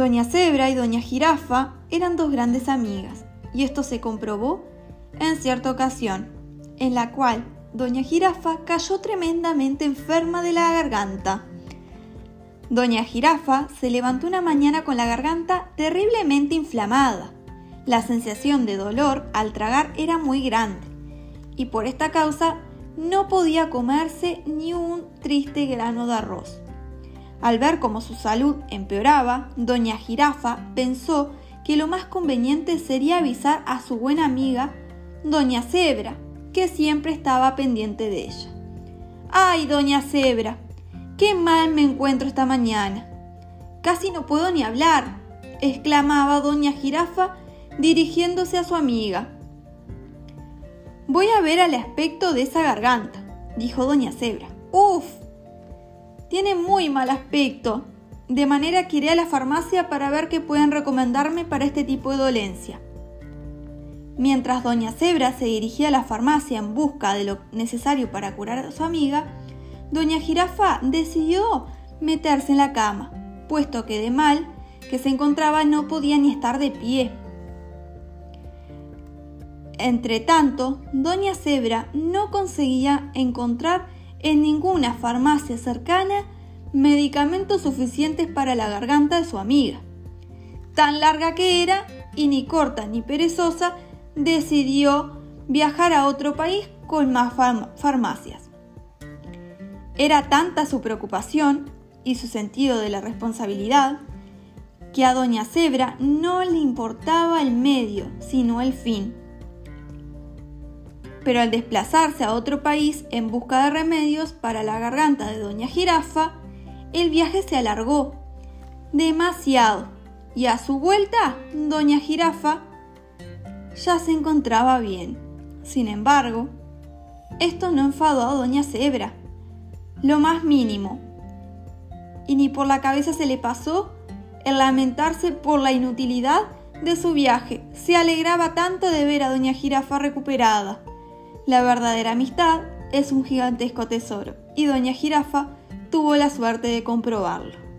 Doña Cebra y Doña Jirafa eran dos grandes amigas, y esto se comprobó en cierta ocasión, en la cual Doña Jirafa cayó tremendamente enferma de la garganta. Doña Jirafa se levantó una mañana con la garganta terriblemente inflamada. La sensación de dolor al tragar era muy grande, y por esta causa no podía comerse ni un triste grano de arroz. Al ver cómo su salud empeoraba, doña Jirafa pensó que lo más conveniente sería avisar a su buena amiga, doña Cebra, que siempre estaba pendiente de ella. ¡Ay, doña Cebra! ¡Qué mal me encuentro esta mañana! Casi no puedo ni hablar, exclamaba doña Jirafa dirigiéndose a su amiga. Voy a ver al aspecto de esa garganta, dijo doña Cebra. ¡Uf! Tiene muy mal aspecto, de manera que iré a la farmacia para ver qué pueden recomendarme para este tipo de dolencia. Mientras doña Cebra se dirigía a la farmacia en busca de lo necesario para curar a su amiga, doña Jirafa decidió meterse en la cama, puesto que de mal que se encontraba no podía ni estar de pie. Entretanto, doña Cebra no conseguía encontrar en ninguna farmacia cercana medicamentos suficientes para la garganta de su amiga. Tan larga que era, y ni corta ni perezosa, decidió viajar a otro país con más farmacias. Era tanta su preocupación y su sentido de la responsabilidad que a doña Cebra no le importaba el medio, sino el fin pero al desplazarse a otro país en busca de remedios para la garganta de Doña Jirafa, el viaje se alargó demasiado y a su vuelta Doña Jirafa ya se encontraba bien. Sin embargo, esto no enfadó a Doña Cebra, lo más mínimo, y ni por la cabeza se le pasó el lamentarse por la inutilidad de su viaje. Se alegraba tanto de ver a Doña Jirafa recuperada. La verdadera amistad es un gigantesco tesoro y Doña Jirafa tuvo la suerte de comprobarlo.